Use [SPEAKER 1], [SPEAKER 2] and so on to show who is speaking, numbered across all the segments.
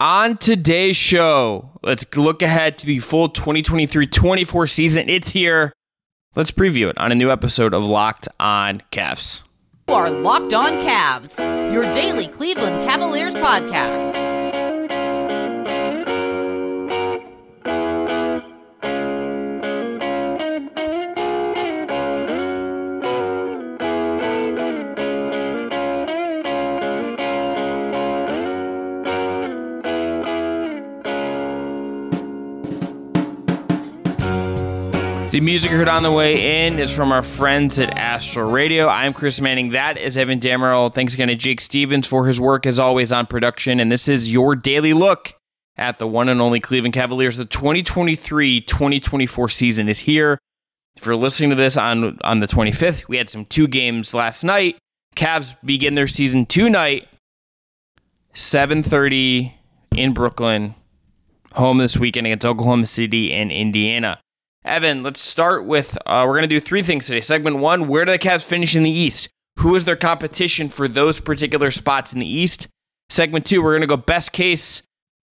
[SPEAKER 1] On today's show, let's look ahead to the full 2023 24 season. It's here. Let's preview it on a new episode of Locked On Cavs.
[SPEAKER 2] You are Locked On Cavs, your daily Cleveland Cavaliers podcast.
[SPEAKER 1] The music heard on the way in is from our friends at Astral Radio. I'm Chris Manning. That is Evan Dammarell. Thanks again to Jake Stephens for his work as always on production. And this is your daily look at the one and only Cleveland Cavaliers. The 2023-2024 season is here. If you're listening to this on on the 25th, we had some two games last night. Cavs begin their season tonight, 7:30 in Brooklyn, home this weekend against Oklahoma City and Indiana. Evan, let's start with uh, we're going to do three things today. Segment one where do the Cavs finish in the East? Who is their competition for those particular spots in the East? Segment two, we're going to go best case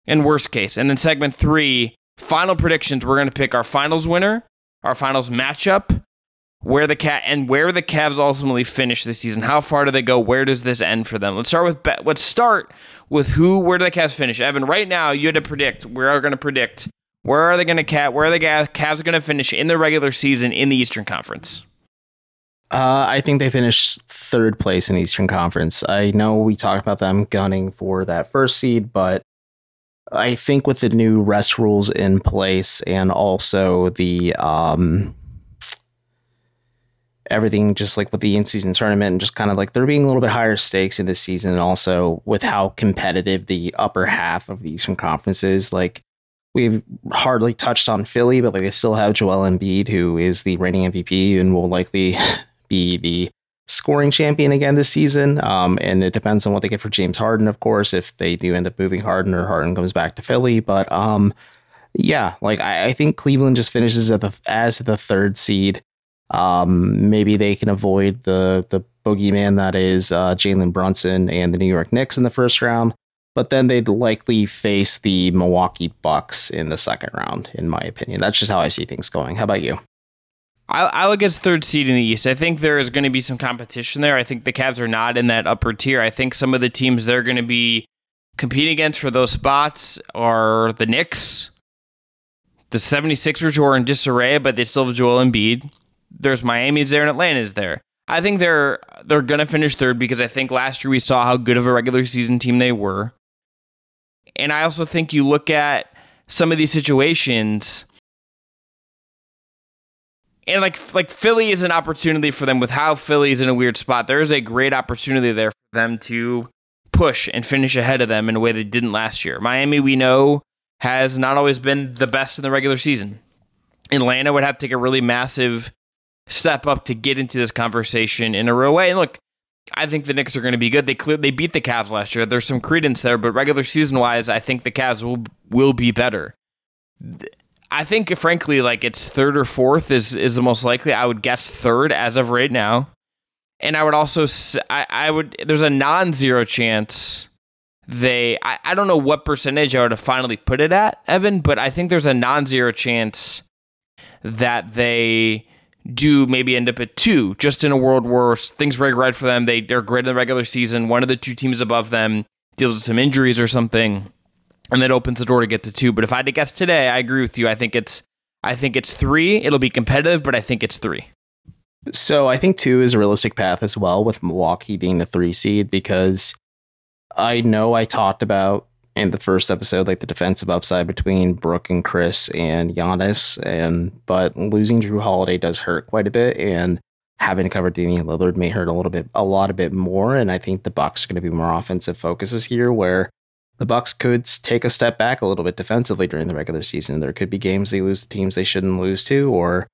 [SPEAKER 1] and worst case. And then segment three, final predictions. We're going to pick our finals winner, our finals matchup, where the cat and where the Cavs ultimately finish this season. How far do they go? Where does this end for them? Let's start with be- let's start with who. Where do the Cavs finish? Evan, right now you had to predict. We're going to predict where are they going to cat? Where are the Cavs going to finish in the regular season in the Eastern Conference?
[SPEAKER 3] Uh, I think they finished third place in Eastern Conference. I know we talked about them gunning for that first seed, but I think with the new rest rules in place and also the um, everything just like with the in-season tournament and just kind of like there being a little bit higher stakes in this season and also with how competitive the upper half of the Eastern Conference is, like we've hardly touched on Philly, but like they still have Joel Embiid, who is the reigning MVP and will likely be the scoring champion again this season. Um, and it depends on what they get for James Harden, of course, if they do end up moving Harden or Harden comes back to Philly. But um, yeah, like I, I think Cleveland just finishes at the as the third seed. Um, maybe they can avoid the the boogeyman that is uh, Jalen Brunson and the New York Knicks in the first round but then they'd likely face the Milwaukee Bucks in the second round, in my opinion. That's just how I see things going. How about you?
[SPEAKER 1] I, I look at third seed in the East. I think there is going to be some competition there. I think the Cavs are not in that upper tier. I think some of the teams they're going to be competing against for those spots are the Knicks, the 76ers who are in disarray, but they still have Joel Embiid. There's Miami's there and Atlanta's there. I think they're they're gonna finish third because I think last year we saw how good of a regular season team they were. And I also think you look at some of these situations and like like Philly is an opportunity for them with how Philly is in a weird spot. There is a great opportunity there for them to push and finish ahead of them in a way they didn't last year. Miami, we know, has not always been the best in the regular season. Atlanta would have to take a really massive step up to get into this conversation in a real way. And look, I think the Knicks are going to be good. They clear, they beat the Cavs last year. There's some credence there, but regular season wise, I think the Cavs will will be better. I think, frankly, like it's third or fourth is is the most likely. I would guess third as of right now, and I would also I, I would there's a non-zero chance they I, I don't know what percentage I would have finally put it at Evan, but I think there's a non-zero chance that they do maybe end up at two, just in a world where things break right for them. They they're great in the regular season. One of the two teams above them deals with some injuries or something, and that opens the door to get to two. But if I had to guess today, I agree with you. I think it's I think it's three. It'll be competitive, but I think it's three.
[SPEAKER 3] So I think two is a realistic path as well, with Milwaukee being the three seed because I know I talked about in the first episode, like the defensive upside between Brook and Khris and Giannis, and but losing Jrue Holiday does hurt quite a bit, and having to cover Damian Lillard may hurt a little bit, a lot a bit more. And I think the Bucks are going to be more offensive focuses here, where the Bucks could take a step back a little bit defensively during the regular season. There could be games they lose to teams they shouldn't lose to, or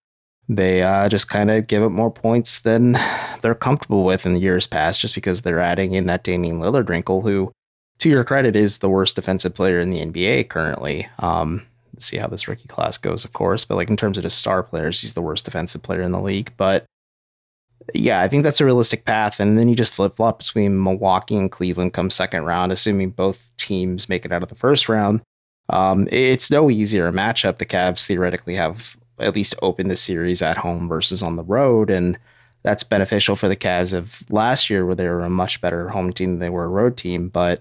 [SPEAKER 3] they uh, just kind of give up more points than they're comfortable with in the years past, just because they're adding in that Damian Lillard wrinkle, who to your credit, is the worst defensive player in the NBA currently. Um, see how this rookie class goes, of course, but like in terms of the star players, he's the worst defensive player in the league. But yeah, I think that's a realistic path. And then you just flip flop between Milwaukee and Cleveland come second round, assuming both teams make it out of the first round. Um, it's no easier matchup. The Cavs theoretically have at least opened the series at home versus on the road, and that's beneficial for the Cavs of last year, where they were a much better home team than they were a road team. But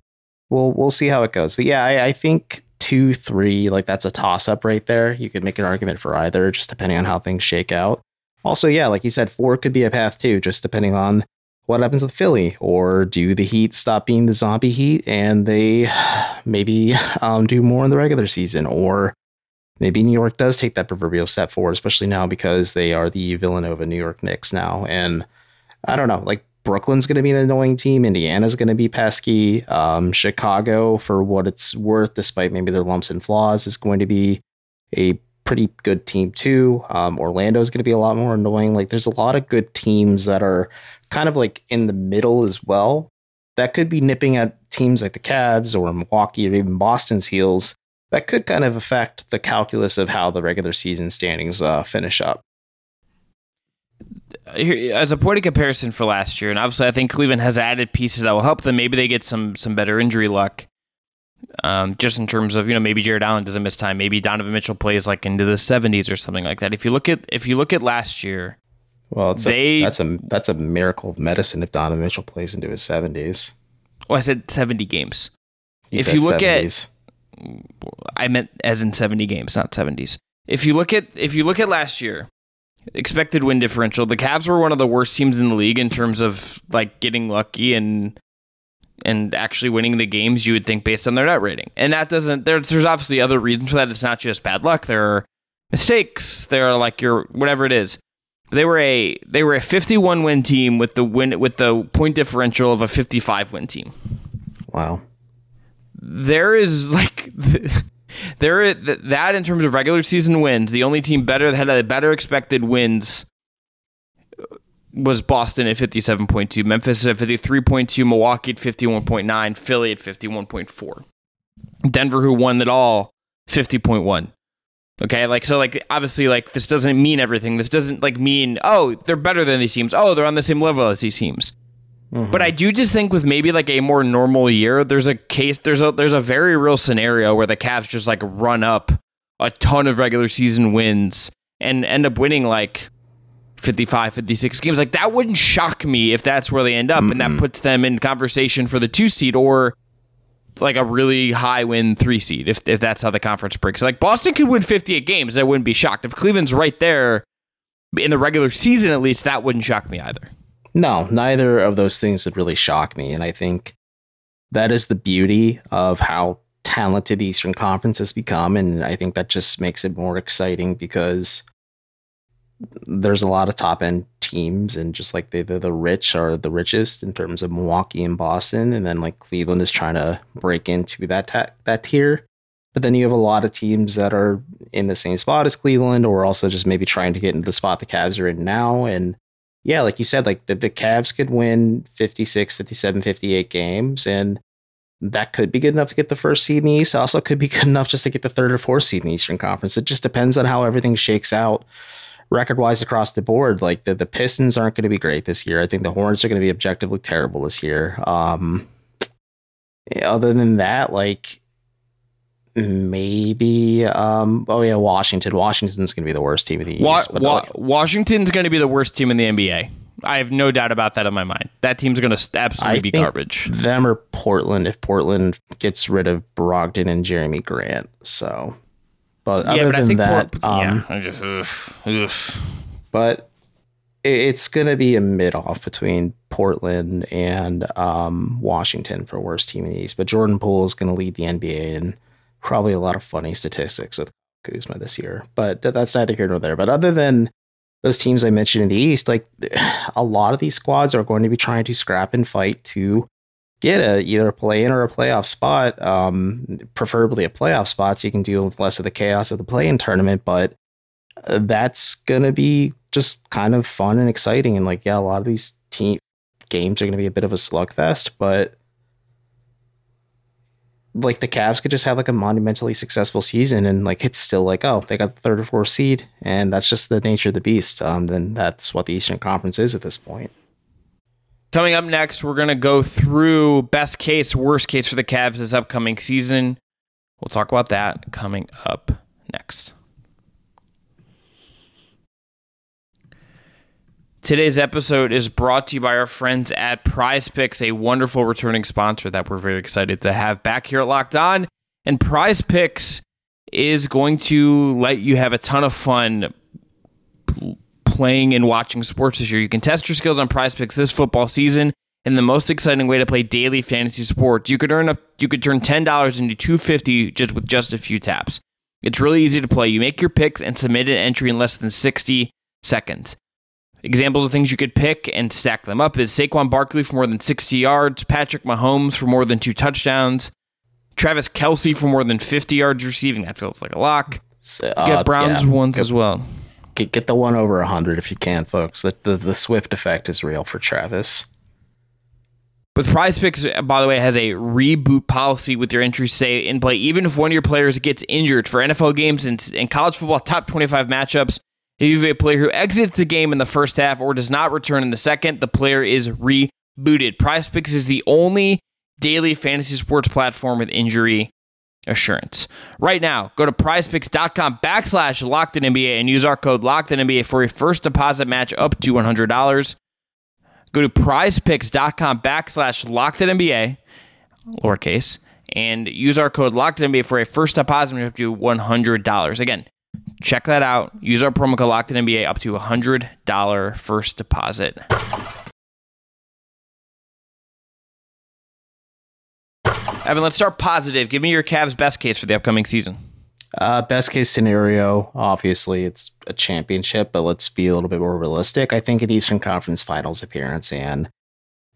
[SPEAKER 3] we'll we'll see how it goes. But yeah, I, I think two, three, like that's a toss up right there. You could make an argument for either, just depending on how things shake out. Also, yeah, like you said, four could be a path too, just depending on what happens with Philly, or do the Heat stop being the zombie Heat and they maybe um, do more in the regular season, or maybe New York does take that proverbial step forward, especially now because they are the Villanova New York Knicks now, and I don't know, like Brooklyn's going to be an annoying team. Indiana's going to be pesky. Um, Chicago, for what it's worth, despite maybe their lumps and flaws, is going to be a pretty good team too. Um, Orlando is going to be a lot more annoying. Like, there's a lot of good teams that are kind of like in the middle as well. That could be nipping at teams like the Cavs or Milwaukee or even Boston's heels. That could kind of affect the calculus of how the regular season standings uh, finish up.
[SPEAKER 1] As a point of comparison for last year, and obviously I think Cleveland has added pieces that will help them. Maybe they get some some better injury luck. Um, just in terms of you know maybe Jarrett Allen doesn't miss time, maybe Donovan Mitchell plays like into the 70s or something like that. If you look at if you look at last year,
[SPEAKER 3] well, it's they, a, that's a that's a miracle of medicine if Donovan Mitchell plays into his seventies.
[SPEAKER 1] Well, I said seventy games. You if you look 70s. at, I meant as in seventy games, not seventies. If you look at if you look at last year, expected win differential, the Cavs were one of the worst teams in the league in terms of like getting lucky and and actually winning the games. You would think based on their net rating, and that doesn't. There's there's obviously other reasons for that. It's not just bad luck. There are mistakes. There are like your whatever it is. They were a they were a 51 win team with the win with the point differential of a 55 win team.
[SPEAKER 3] Wow.
[SPEAKER 1] There is like there that in terms of regular season wins, the only team better that had a better expected wins uh, was Boston at 57.2, Memphis at 53.2, Milwaukee at 51.9, Philly at 51.4. Denver who won it all 50.1. Okay, like so, like obviously, like this doesn't mean everything. This doesn't like mean oh they're better than these teams. Oh, they're on the same level as these teams. Mm-hmm. But I do just think with maybe like a more normal year, there's a case, there's a there's a very real scenario where the Cavs just like run up a ton of regular season wins and end up winning like 55, 56 games. Like that wouldn't shock me if that's where they end up, mm-hmm. and that puts them in conversation for the two seed or like a really high win three seed if, if that's how the conference breaks. Like Boston could win 58 games. I wouldn't be shocked. If Cleveland's right there in the regular season, at least, that wouldn't shock me either.
[SPEAKER 3] No, neither of those things would really shock me. And I think that is the beauty of how talented Eastern Conference has become. And I think that just makes it more exciting because there's a lot of top end teams, and just like they, the the rich are the richest in terms of Milwaukee and Boston, and then like Cleveland is trying to break into that ta- that tier. But then you have a lot of teams that are in the same spot as Cleveland, or also just maybe trying to get into the spot the Cavs are in now. And yeah, like you said, like the, the Cavs could win 56, 57, 58 games, and that could be good enough to get the first seed in the East. Also, could be good enough just to get the third or fourth seed in the Eastern Conference. It just depends on how everything shakes out record wise across the board, like the, the Pistons aren't going to be great this year. I think the Hornets are going to be objectively terrible this year. Um, other than that, like maybe, um, oh yeah, Washington. Washington's going to be the worst team in the Wa- East.
[SPEAKER 1] But Wa- Washington's going to be the worst team in the NBA. I have no doubt about that in my mind. That team's going to absolutely I be garbage.
[SPEAKER 3] Them or Portland if Portland gets rid of Brogdon and Jerami Grant. So but yeah, but I think that, Port- um, yeah, I just oof, oof. but it's going to be a mid off between Portland and um, Washington for worst team in the East. But Jordan Poole is going to lead the NBA and probably a lot of funny statistics with Kuzma this year. But that's neither here nor there. But other than those teams I mentioned in the East, like a lot of these squads are going to be trying to scrap and fight to get a either a play in or a playoff spot, um, preferably a playoff spot, so you can deal with less of the chaos of the play in tournament. But uh, that's gonna be just kind of fun and exciting. And like, yeah, a lot of these team games are gonna be a bit of a slugfest, but like the Cavs could just have like a monumentally successful season and like it's still like oh they got the third or fourth seed and that's just the nature of the beast. Um, then that's what the Eastern Conference is at this point.
[SPEAKER 1] Coming up next, we're to go through best case, worst case for the Cavs this upcoming season. We'll talk about that coming up next. Today's episode is brought to you by our friends at Prize Picks, a wonderful returning sponsor that we're very excited to have back here at Locked On. And Prize Picks is going to let you have a ton of fun playing and watching sports this year. You can test your skills on Prize Picks this football season. And the most exciting way to play daily fantasy sports, you could earn a you could turn ten dollars into two fifty just with just a few taps. It's really easy to play. You make your picks and submit an entry in less than sixty seconds. Examples of things you could pick and stack them up is Saquon Barkley for more than 60 yards, Patrick Mahomes for more than two touchdowns, Travis Kelce for more than 50 yards receiving. That feels like a lock.
[SPEAKER 3] So,
[SPEAKER 1] Get
[SPEAKER 3] uh,
[SPEAKER 1] Browns
[SPEAKER 3] yeah,
[SPEAKER 1] ones
[SPEAKER 3] get,
[SPEAKER 1] as well.
[SPEAKER 3] Get, get the one over 100 if you can, folks. The, the, the Swift effect is real for Travis.
[SPEAKER 1] But Prize Picks, by the way, has a reboot policy with your entries say in play, even if one of your players gets injured for NFL games and, and college football top 25 matchups. If you have a player who exits the game in the first half or does not return in the second, the player is rebooted. Prize Picks is the only daily fantasy sports platform with injury assurance. Right now, go to prizepicks.com backslash locked in NBA and use our code locked in NBA for a first deposit match up to $100. Go to prizepicks.com backslash locked in NBA, lowercase, and use our code locked in NBA for a first deposit match up to $100. Again, check that out. Use our promo code locked up to a $100 first deposit. Evan, let's start positive. Give me your Cavs best case for the upcoming season.
[SPEAKER 3] Uh, best case scenario, obviously, it's a championship, but let's be a little bit more realistic. I think an Eastern Conference Finals appearance, and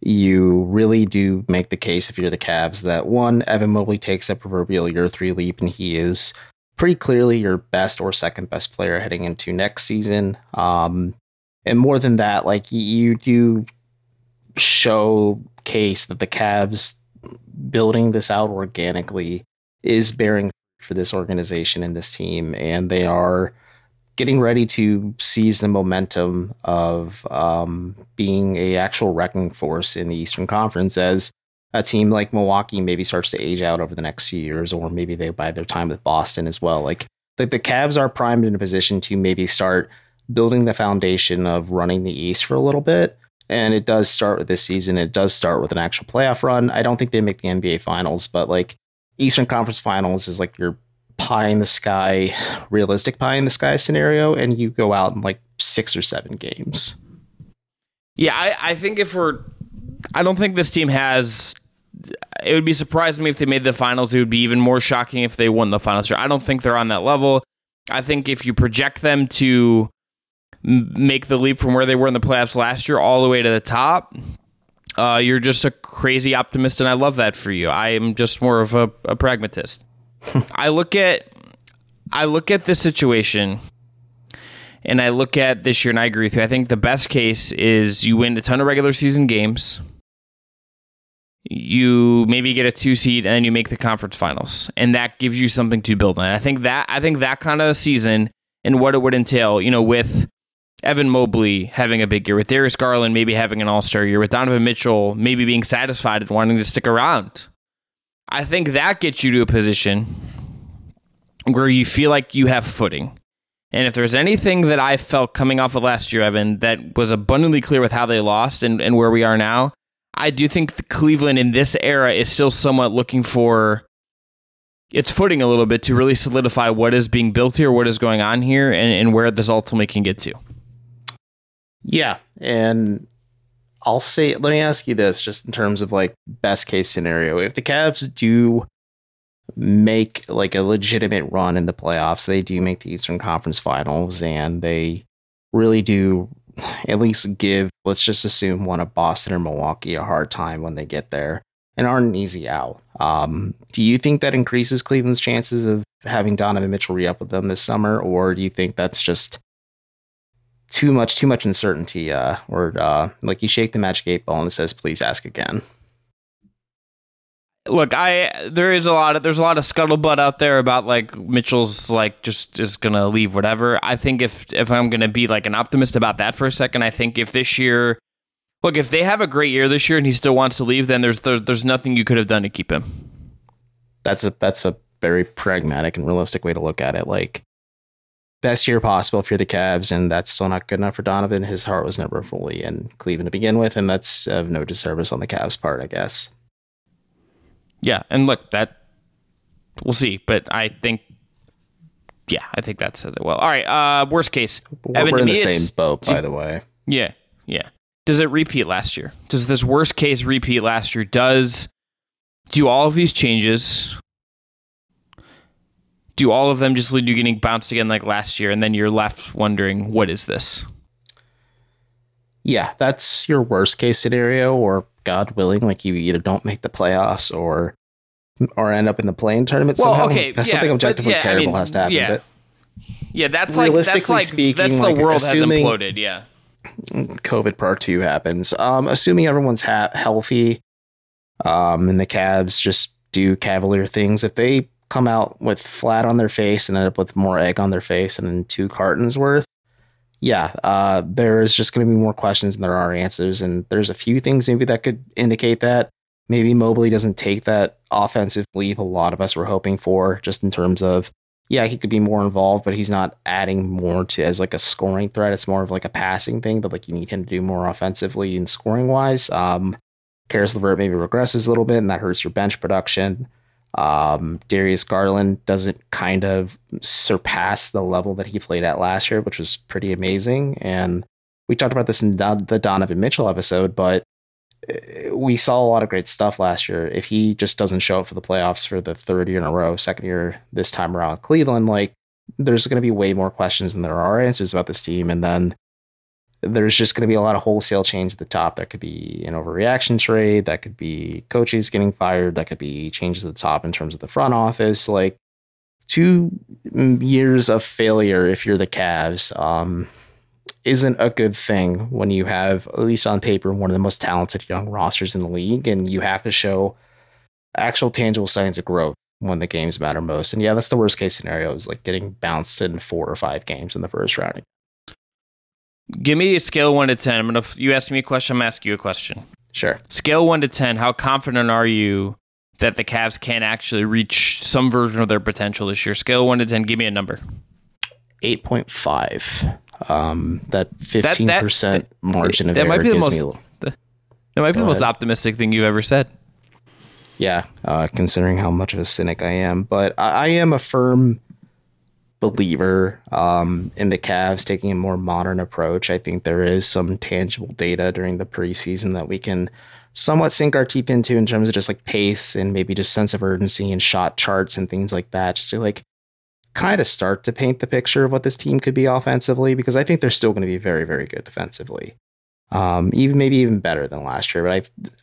[SPEAKER 3] you really do make the case if you're the Cavs that one, Evan Mobley takes that proverbial year three leap, and he is pretty clearly your best or second best player heading into next season. Um, and more than that, like you do showcase that the Cavs building this out organically is bearing for this organization and this team, and they are getting ready to seize the momentum of um, being a actual wrecking force in the Eastern Conference as a team like Milwaukee maybe starts to age out over the next few years, or maybe they buy their time with Boston as well. Like the, the Cavs are primed in a position to maybe start building the foundation of running the East for a little bit. And it does start with this season. It does start with an actual playoff run. I don't think they make the NBA finals, but like Eastern Conference Finals is like your pie in the sky, realistic pie in the sky scenario, and you go out in like six or seven games.
[SPEAKER 1] Yeah, I, I think if we're, I don't think this team has. It would be surprising me if they made the finals. It would be even more shocking if they won the finals. I don't think they're on that level. I think if you project them to make the leap from where they were in the playoffs last year all the way to the top, uh, you're just a crazy optimist, and I love that for you. I am just more of a, a pragmatist. I look at I look at this situation and I look at this year and I agree with you. I think the best case is you win a ton of regular season games. You maybe get a two seed and then you make the conference finals. And that gives you something to build on. I think that I think that kind of season and what it would entail, you know, with Evan Mobley having a big year, with Darius Garland maybe having an all star year, with Donovan Mitchell maybe being satisfied and wanting to stick around. I think that gets you to a position where you feel like you have footing. And if there's anything that I felt coming off of last year, Evan, that was abundantly clear with how they lost and, and where we are now, I do think Cleveland in this era is still somewhat looking for its footing a little bit to really solidify what is being built here, what is going on here, and, and where this ultimately can get to.
[SPEAKER 3] Yeah. And I'll say, let me ask you this just in terms of like best case scenario. If the Cavs do make like a legitimate run in the playoffs, they do make the Eastern Conference finals and they really do at least give, let's just assume one of Boston or Milwaukee a hard time when they get there and aren't an easy out. Um, do you think that increases Cleveland's chances of having Donovan Mitchell re up with them this summer, or do you think that's just too much too much uncertainty uh or uh like you shake the magic eight ball and it says please ask again
[SPEAKER 1] look i there is a lot of there's a lot of scuttlebutt out there about like mitchell's like just is gonna leave whatever i think if if i'm gonna be like an optimist about that for a second i think if this year Look, if they have a great year this year and he still wants to leave, then there's there's, there's nothing you could have done to keep him.
[SPEAKER 3] That's a that's a very pragmatic and realistic way to look at it. Like best year possible if you're the Cavs, and that's still not good enough for Donovan. His heart was never fully in Cleveland to begin with, and that's of no disservice on the Cavs' part, I guess.
[SPEAKER 1] Yeah, and look, that we'll see, but I think, yeah, I think that says it well. All right, uh, worst case,
[SPEAKER 3] We're,
[SPEAKER 1] Evan,
[SPEAKER 3] we're in the same boat, by the way.
[SPEAKER 1] Yeah, yeah. Does it repeat last year? Does this worst case repeat last year? Does do all of these changes? Do all of them just lead you getting bounced again like last year, and then you're left wondering what is this?
[SPEAKER 3] Yeah, that's your worst case scenario, or God willing, like you either don't make the playoffs or or end up in the playing tournament
[SPEAKER 1] Well,
[SPEAKER 3] somehow.
[SPEAKER 1] okay, yeah,
[SPEAKER 3] something objectively
[SPEAKER 1] yeah, I
[SPEAKER 3] terrible
[SPEAKER 1] mean,
[SPEAKER 3] has to happen.
[SPEAKER 1] yeah.
[SPEAKER 3] But
[SPEAKER 1] Yeah, that's like that's
[SPEAKER 3] Realistically
[SPEAKER 1] like
[SPEAKER 3] speaking,
[SPEAKER 1] that's the
[SPEAKER 3] like,
[SPEAKER 1] world
[SPEAKER 3] assuming-
[SPEAKER 1] has imploded. Yeah,
[SPEAKER 3] COVID part two happens. Um, assuming everyone's ha- healthy, um, and the Cavs just do Cavalier things. If they come out with flat on their face and end up with more egg on their face and then two cartons worth, yeah, uh, there is just going to be more questions than there are answers. And there's a few things maybe that could indicate that. Maybe Mobley doesn't take that offensive leap a lot of us were hoping for, just in terms of yeah, he could be more involved, but he's not adding more to as like a scoring threat. It's more of like a passing thing, but like you need him to do more offensively and scoring wise. Um, Caris LeVert maybe regresses a little bit, and that hurts your bench production. Um, Darius Garland doesn't kind of surpass the level that he played at last year, which was pretty amazing. And we talked about this in the Donovan Mitchell episode, but we saw a lot of great stuff last year. If he just doesn't show up for the playoffs for the third year in a row, second year this time around Cleveland, like there's going to be way more questions than there are answers about this team. And then there's just going to be a lot of wholesale change at the top. That could be an overreaction trade. That could be coaches getting fired. That could be changes at the top in terms of the front office. Like two years of failure if you're the Cavs. Um, isn't a good thing when you have, at least on paper, one of the most talented young rosters in the league, and you have to show actual tangible signs of growth when the games matter most. And yeah, that's the worst case scenario is like getting bounced in four or five games in the first round.
[SPEAKER 1] give me a scale one to ten. I'm gonna. You ask me a question. I'm gonna ask you a question.
[SPEAKER 3] Sure.
[SPEAKER 1] Scale one to ten. How confident are you that the Cavs can actually reach some version of their potential this year? Scale one to ten. Give me a number.
[SPEAKER 3] 8.5. Um, that 15% margin of
[SPEAKER 1] that
[SPEAKER 3] error
[SPEAKER 1] might be the
[SPEAKER 3] gives
[SPEAKER 1] most-
[SPEAKER 3] me a little.
[SPEAKER 1] The, That might be the most optimistic thing you've ever said.
[SPEAKER 3] Yeah, uh, considering how much of a cynic I am, but I, I am a firm believer um, in the Cavs taking a more modern approach. I think there is some tangible data during the preseason that we can somewhat sink our teeth into in terms of just like pace and maybe just sense of urgency and shot charts and things like that, just to like kind of start to paint the picture of what this team could be offensively because I think they're still going to be very, very good defensively. Um, even maybe even better than last year, but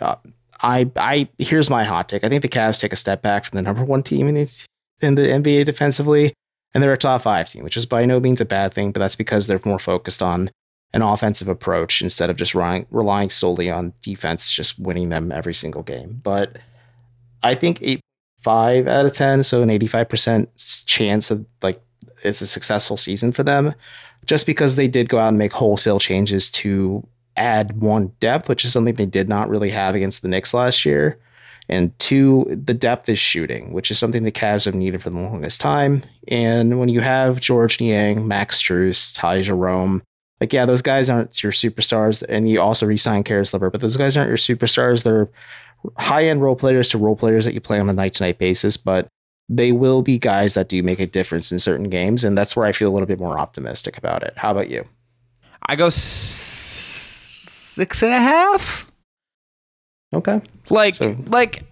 [SPEAKER 3] I, uh, I, I here's my hot take. I think the Cavs take a step back from the number one team in the, in the NBA defensively, and they're a top five team, which is by no means a bad thing. But that's because they're more focused on an offensive approach instead of just relying, relying solely on defense, just winning them every single game. But I think eight five out of ten, so an eighty five percent chance of like it's a successful season for them, just because they did go out and make wholesale changes to add one depth, which is something they did not really have against the Knicks last year. And two, the depth is shooting, which is something the Cavs have needed for the longest time. And when you have Georges Niang, Max Strus, Ty Jerome, like, yeah, those guys aren't your superstars. And you also re signed Caris LeVert, but those guys aren't your superstars. They're high end role players to role players that you play on a night to night basis, but they will be guys that do make a difference in certain games. And that's where I feel a little bit more optimistic about it. How about you?
[SPEAKER 1] I go six and a half.
[SPEAKER 3] Okay.
[SPEAKER 1] Like,
[SPEAKER 3] So-
[SPEAKER 1] like,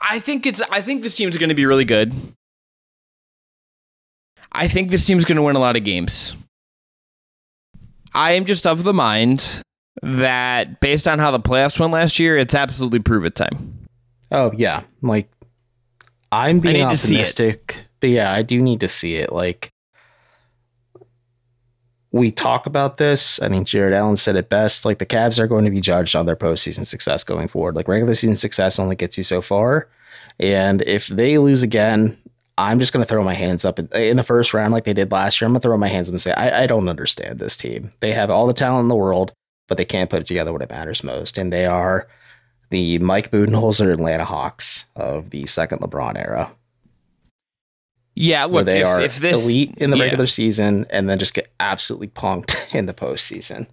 [SPEAKER 1] I think it's. I think this team's going to be really good. I think this team's going to win a lot of games. I am just of the mind that based on how the playoffs went last year, it's absolutely prove it time.
[SPEAKER 3] Oh yeah, like I'm being
[SPEAKER 1] need to see it.
[SPEAKER 3] optimistic, but yeah, I do need to see it. Like we talk about this. I think Jarrett Allen said it best. Like the Cavs are going to be judged on their postseason success going forward. Like regular season success only gets you so far, and if they lose again, I'm just going to throw my hands up in, in the first round like they did last year. I'm going to throw my hands up and say I, I don't understand this team. They have all the talent in the world. But they can't put it together when it matters most. And they are the Mike Budenholzer Atlanta Hawks of the second LeBron era.
[SPEAKER 1] Yeah, look,
[SPEAKER 3] they
[SPEAKER 1] if,
[SPEAKER 3] are
[SPEAKER 1] if this
[SPEAKER 3] elite in the
[SPEAKER 1] yeah.
[SPEAKER 3] regular season and then just get absolutely punked in the postseason.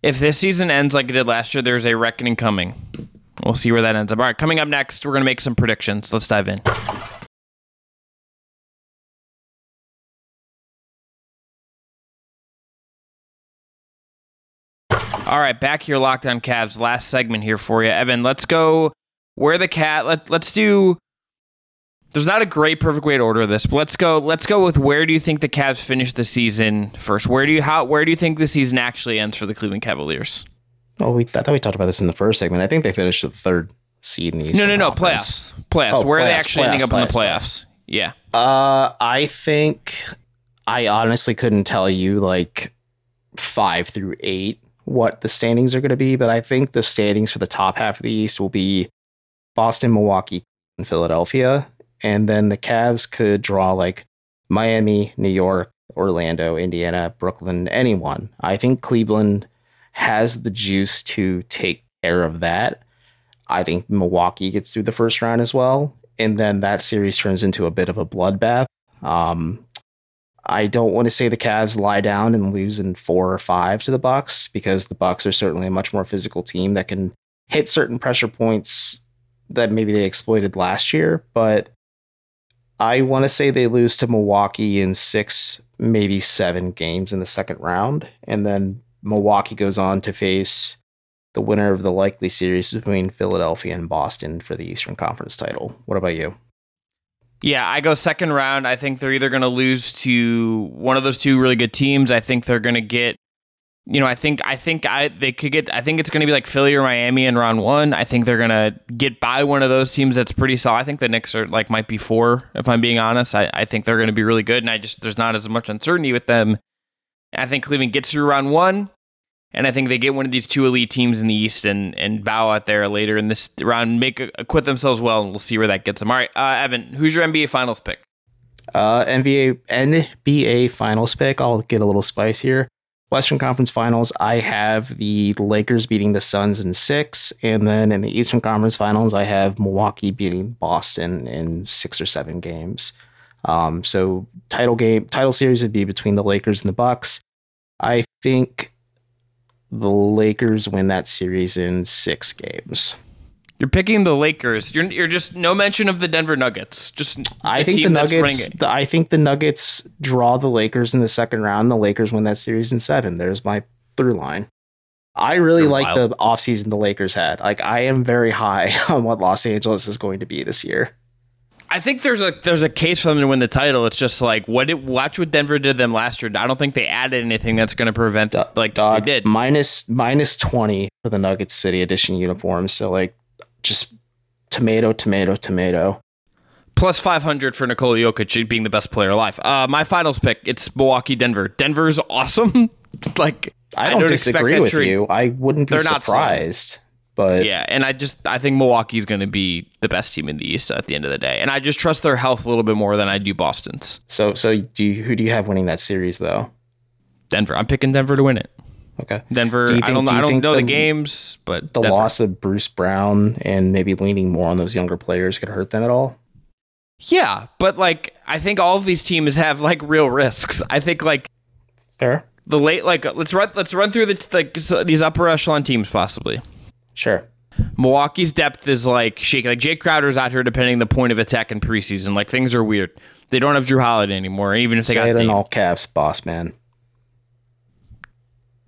[SPEAKER 1] if this season ends like it did last year, there's a reckoning coming. We'll see where that ends up. All right, coming up next, we're gonna make some predictions. Let's dive in. All right, back here, locked on Cavs. Last segment here for you, Evan. Let's go. Where the cat? Let Let's do. There's not a great perfect way to order this, but let's go. Let's go with where do you think the Cavs finish the season first? Where do you how? Where do you think the season actually ends for the Cleveland Cavaliers?
[SPEAKER 3] Oh, we I thought we talked about this in the first segment. I think they finished the third seed in the
[SPEAKER 1] No,
[SPEAKER 3] Eastern
[SPEAKER 1] no, no.
[SPEAKER 3] Conference.
[SPEAKER 1] Playoffs. Playoffs.
[SPEAKER 3] Oh,
[SPEAKER 1] Where are they
[SPEAKER 3] playoffs,
[SPEAKER 1] actually ending
[SPEAKER 3] playoffs,
[SPEAKER 1] up in the
[SPEAKER 3] playoffs,
[SPEAKER 1] playoffs? Yeah.
[SPEAKER 3] Uh, I think I honestly couldn't tell you like five through eight what the standings are going to be, but I think the standings for the top half of the East will be Boston, Milwaukee, and Philadelphia, and then the Cavs could draw like Miami, New York, Orlando, Indiana, Brooklyn, anyone. I think Cleveland has the juice to take care of that. I think Milwaukee gets through the first round as well, and then that series turns into a bit of a bloodbath. Um, I don't want to say the Cavs lie down and lose in four or five to the Bucks because the Bucks are certainly a much more physical team that can hit certain pressure points that maybe they exploited last year. But I want to say they lose to Milwaukee in six, maybe seven games in the second round, and then Milwaukee goes on to face the winner of the likely series between Philadelphia and Boston for the Eastern Conference title. What about you?
[SPEAKER 1] Yeah, I go second round. I think they're either going to lose to one of those two really good teams. I think they're going to get, you know, I think I think I they could get. I think it's going to be like Philly or Miami in round one. I think they're going to get by one of those teams that's pretty solid. I think the Knicks are like might be four if I'm being honest. I, I think they're going to be really good, and I just there's not as much uncertainty with them. I think Cleveland gets through round one. And I think they get one of these two elite teams in the East and, and bow out there later in this round, make a, acquit themselves well, and we'll see where that gets them. All right, uh, Evan, who's your NBA Finals pick?
[SPEAKER 3] Uh, NBA NBA Finals pick. I'll get a little spice here. Western Conference Finals. I have the Lakers beating the Suns in six, and then in the Eastern Conference Finals, I have Milwaukee beating Boston in six or seven games. Um, so title game, title series would be between the Lakers and the Bucks. I think the Lakers win that series in six games.
[SPEAKER 1] You're picking the Lakers. You're you're just no mention of the Denver Nuggets. Just
[SPEAKER 3] I think the Nuggets. The, I think the Nuggets draw the Lakers in the second round. The Lakers win that series in seven. There's my through line. I really
[SPEAKER 1] They're
[SPEAKER 3] like
[SPEAKER 1] wild.
[SPEAKER 3] the offseason the Lakers had. Like I am very high on what Los Angeles is going to be this year.
[SPEAKER 1] I think there's a there's a case for them to win the title. It's just like what it, watch what Denver did them last year. I don't think they added anything that's going to prevent
[SPEAKER 3] Do-
[SPEAKER 1] like
[SPEAKER 3] Dog
[SPEAKER 1] they did.
[SPEAKER 3] minus minus twenty for the Nuggets City Edition uniforms. So like just tomato, tomato, tomato.
[SPEAKER 1] Plus 500 for Nikola Jokic being the best player alive. Uh, my finals pick it's Milwaukee Denver. Denver's awesome. like
[SPEAKER 3] I
[SPEAKER 1] I
[SPEAKER 3] don't,
[SPEAKER 1] don't
[SPEAKER 3] disagree with you. I wouldn't be
[SPEAKER 1] They're not
[SPEAKER 3] surprised. But
[SPEAKER 1] yeah, and I just I think Milwaukee's going to be the best team in the East at the end of the day, and I just trust their health a little bit more than I do Boston's.
[SPEAKER 3] so so do you, who do you have winning that series though?
[SPEAKER 1] Denver. I'm picking Denver to win it.
[SPEAKER 3] Okay.
[SPEAKER 1] Denver.
[SPEAKER 3] Do you
[SPEAKER 1] I don't know.
[SPEAKER 3] do
[SPEAKER 1] I don't know the,
[SPEAKER 3] the-
[SPEAKER 1] games, but
[SPEAKER 3] the
[SPEAKER 1] Denver.
[SPEAKER 3] loss of Bruce Brown and maybe leaning more on those younger players could hurt them at all?
[SPEAKER 1] Yeah, but like I think all of these teams have like real risks. I think like
[SPEAKER 3] Fair.
[SPEAKER 1] the late like let's run let's run through the like so these upper echelon teams possibly.
[SPEAKER 3] Sure.
[SPEAKER 1] Milwaukee's depth is like shaky. Like Jae Crowder's out here depending the point of attack in preseason. Like things are weird. They don't have Jrue Holiday anymore, even if they
[SPEAKER 3] Say
[SPEAKER 1] got
[SPEAKER 3] it in all caps, boss man.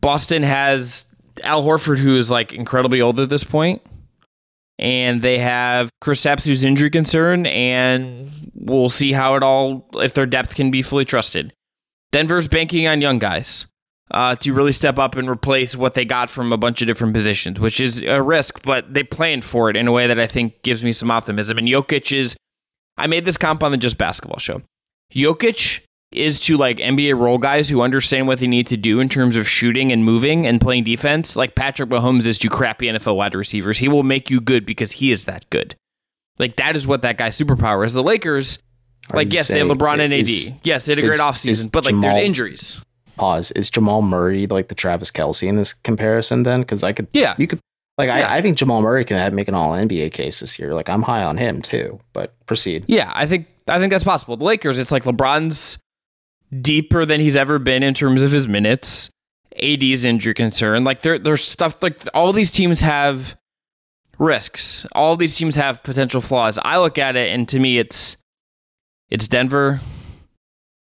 [SPEAKER 1] Boston has Al Horford, who is like incredibly old at this point, and they have Kristaps, who's injury concern, and we'll see how it all if their depth can be fully trusted. Denver's banking on young guys uh, to really step up and replace what they got from a bunch of different positions, which is a risk, but they planned for it in a way that I think gives me some optimism. And Jokic is, I made this comp on the Just Basketball show. Jokic is to like NBA role guys who understand what they need to do in terms of shooting and moving and playing defense, like Patrick Mahomes is to crappy NFL wide receivers. He will make you good because he is that good. Like that is what that guy's superpower is. The Lakers,
[SPEAKER 3] Are
[SPEAKER 1] like yes, they have LeBron and AD.
[SPEAKER 3] is-
[SPEAKER 1] yes, they had a great
[SPEAKER 3] is-
[SPEAKER 1] offseason, but like
[SPEAKER 3] Jamal-
[SPEAKER 1] there's injuries.
[SPEAKER 3] Pause. Is Jamal Murray like the Travis Kelce in this comparison? Then because I could,
[SPEAKER 1] Yeah.
[SPEAKER 3] you could like
[SPEAKER 1] Yeah.
[SPEAKER 3] I, I think Jamal Murray can have, make an All NBA case this year. Like I'm high on him too. But proceed.
[SPEAKER 1] Yeah, I think I think that's possible. The Lakers, it's like LeBron's deeper than he's ever been in terms of his minutes. AD's injury concern. Like there there's stuff like all these teams have risks. All these teams have potential flaws. I look at it and to me it's it's Denver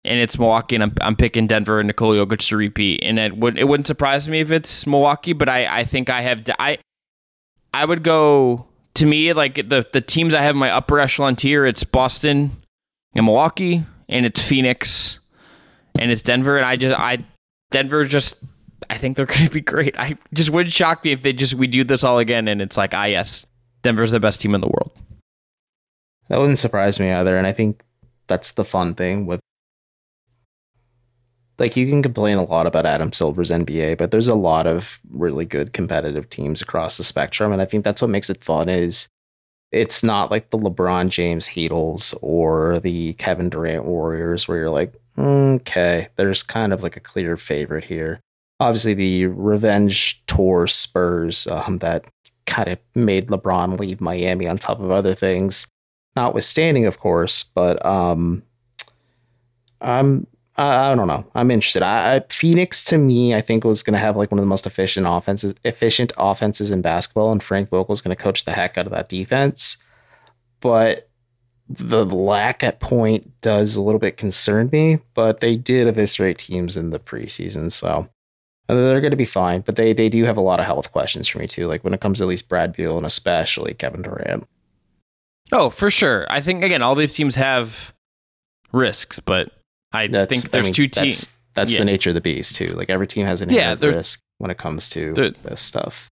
[SPEAKER 1] and it's Milwaukee and I'm, I'm picking Denver and Nikola Jokic to repeat. And it would it wouldn't surprise me if it's Milwaukee, but I, I think I have I I would go to me like the the teams I have my upper echelon tier. It's Boston and Milwaukee, and it's Phoenix, and it's Denver. And I just I Denver just I think they're going to be great. I just wouldn't shock me if they just we do this all again, and it's like ah yes, Denver's the best team in the world.
[SPEAKER 3] That wouldn't surprise me either. And I think that's the fun thing with like you can complain a lot about Adam Silver's NBA, but there's a lot of really good competitive teams across the spectrum. And I think that's what makes it fun is it's not like the LeBron James Heatles or the Kevin Durant Warriors where you're like, okay, there's kind of like a clear favorite here. Obviously, the revenge tour Spurs um, that kind of made LeBron leave Miami on top of other things notwithstanding, of course. But um, I'm I, I don't know. I'm interested. I, I Phoenix to me, I think was going to have like one of the most efficient offenses, efficient offenses in basketball, and Frank Vogel's going to coach the heck out of that defense. But the lack at point does a little bit concern me. But they did eviscerate teams in the preseason, so uh, they're going to be fine. But they they do have a lot of health questions for me too. Like when it comes to at least Brad Beal and especially Kevin Durant.
[SPEAKER 1] Oh, for sure. I think again, all these teams have risks, but I
[SPEAKER 3] That's,
[SPEAKER 1] think there's
[SPEAKER 3] I mean,
[SPEAKER 1] two
[SPEAKER 3] That's,
[SPEAKER 1] teams.
[SPEAKER 3] that's
[SPEAKER 1] Yeah.
[SPEAKER 3] the nature of the beast too. Like every team has an
[SPEAKER 1] Yeah,
[SPEAKER 3] inherent risk when it comes to
[SPEAKER 1] there-
[SPEAKER 3] this stuff.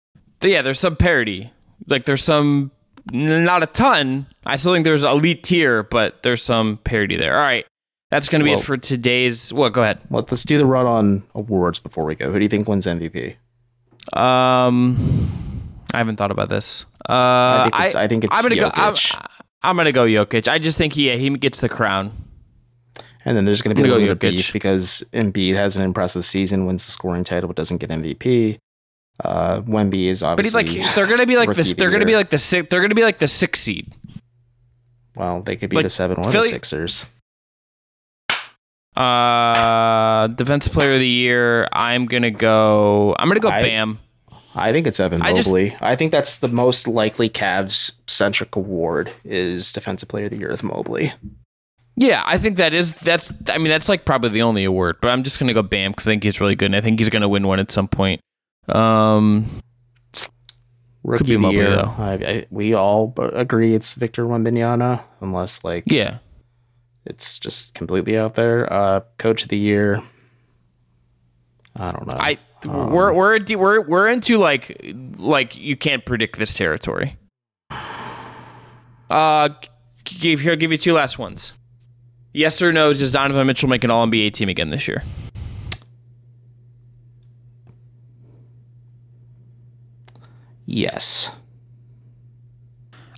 [SPEAKER 1] Yeah, there's some parity. Like there's some, not a ton. I still think there's elite tier, but there's some parity there. All right, that's going to be
[SPEAKER 3] Well-
[SPEAKER 1] it for today's. What? Go ahead.
[SPEAKER 3] Let, let's do the run on awards before we go. Who do you think wins MVP?
[SPEAKER 1] Um, I haven't thought about this. Uh,
[SPEAKER 3] I think it's I, think it's
[SPEAKER 1] I'm gonna
[SPEAKER 3] Jokic.
[SPEAKER 1] go. I'm, I'm gonna go Jokic. I just think he he gets the crown.
[SPEAKER 3] And then there's going to be a little bit of beef because Embiid has an impressive season, wins the scoring title, but doesn't get MVP. Uh, Wemby is obviously,
[SPEAKER 1] But he's like they're gonna be like this.
[SPEAKER 3] the
[SPEAKER 1] They're gonna be like the six. They're gonna be like the six seed.
[SPEAKER 3] well, they could be
[SPEAKER 1] like,
[SPEAKER 3] the seven or
[SPEAKER 1] Philly-
[SPEAKER 3] the Sixers.
[SPEAKER 1] Uh, defensive player of the year. I'm gonna go. I'm gonna go
[SPEAKER 3] I-
[SPEAKER 1] Bam.
[SPEAKER 3] I think it's Evan
[SPEAKER 1] I just-
[SPEAKER 3] Mobley. I think that's the most likely Cavs centric award is Defensive Player of the Year with Mobley.
[SPEAKER 1] Yeah, I think that is that's. I mean, that's like probably the only award. But I'm just gonna go Bam because I think he's really good, and I think he's gonna win one at some point. Um,
[SPEAKER 3] Rookie
[SPEAKER 1] be
[SPEAKER 3] of the
[SPEAKER 1] Mobley,
[SPEAKER 3] year.
[SPEAKER 1] though.
[SPEAKER 3] I, I, we all agree it's Victor Wembanyama, unless like
[SPEAKER 1] yeah,
[SPEAKER 3] it's just completely out there. Uh, Coach of the year. I don't know.
[SPEAKER 1] I
[SPEAKER 3] Um,
[SPEAKER 1] we're we're de- we're we're into like like you can't predict this territory. Uh, give here. I'll give you two last ones. Yes or no? Does Donovan Mitchell make an All NBA team again this year?
[SPEAKER 3] yes.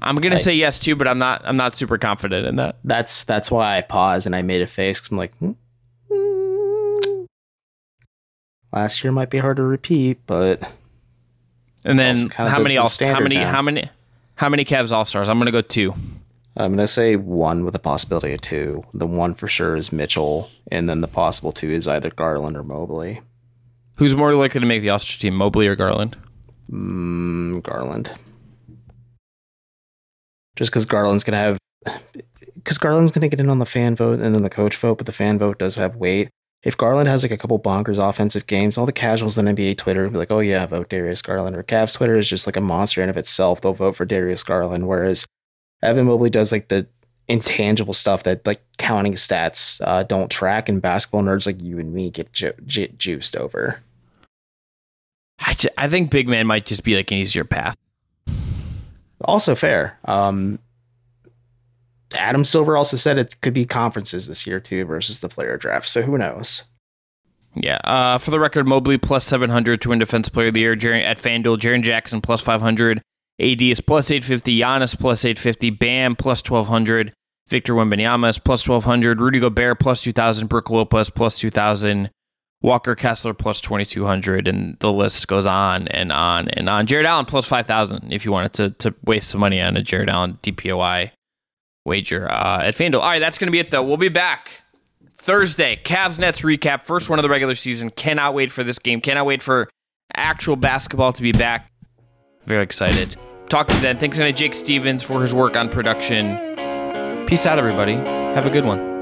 [SPEAKER 1] I'm gonna
[SPEAKER 3] I-
[SPEAKER 1] say yes too, but I'm not. I'm not super confident in that.
[SPEAKER 3] That's that's why I paused and I made a face because I'm like, hmm, hmm. last year might be hard to repeat, but
[SPEAKER 1] And then
[SPEAKER 3] also kind of
[SPEAKER 1] how many all? How many?
[SPEAKER 3] now.
[SPEAKER 1] How many? How many Cavs All Stars? I'm gonna go two.
[SPEAKER 3] I'm gonna say one with a possibility of two. The one for sure is Mitchell, and then the possible two is either Garland or Mobley.
[SPEAKER 1] Who's more likely to make the Star team, Mobley or Garland?
[SPEAKER 3] Mm, Garland. Just because Garland's gonna have, because Garland's gonna get in on the fan vote and then the coach vote, but the fan vote does have weight. If Garland has like a couple bonkers offensive games, all the casuals on NBA Twitter will be like, "Oh yeah, vote Darius Garland." Or Cavs Twitter is just like a monster in of itself. They'll vote for Darius Garland, whereas Evan Mobley does like the intangible stuff that like counting stats uh, don't track, and basketball nerds like you and me get ju- ju- juiced over.
[SPEAKER 1] I, ju- I think big man might just be like an easier path.
[SPEAKER 3] Also fair. Um, Adam Silver also said it could be conferences this year too versus the player draft. So who knows?
[SPEAKER 1] Yeah. Uh, for the record, Mobley plus 700 to win Defensive Player of the Year Jaren, at FanDuel. Jaren Jackson plus 500. AD is plus 850. Giannis plus 850. Bam plus 1200. Victor Wembanyama is plus 1200. Rudy Gobert plus 2000. Brook Lopez plus 2000. Walker Kessler plus 2200 and the list goes on and on and on. Jarrett Allen plus 5000 if you wanted to to waste some money on a Jarrett Allen DPOY wager uh, at FanDuel. All right, that's going to be it though. We'll be back Thursday. Cavs Nets recap, first one of the regular season. Cannot wait for this game. Cannot wait for actual basketball to be back. Very excited. Talk to you then. Thanks again to Jake Stephens for his work on production. Peace out, everybody. Have a good one.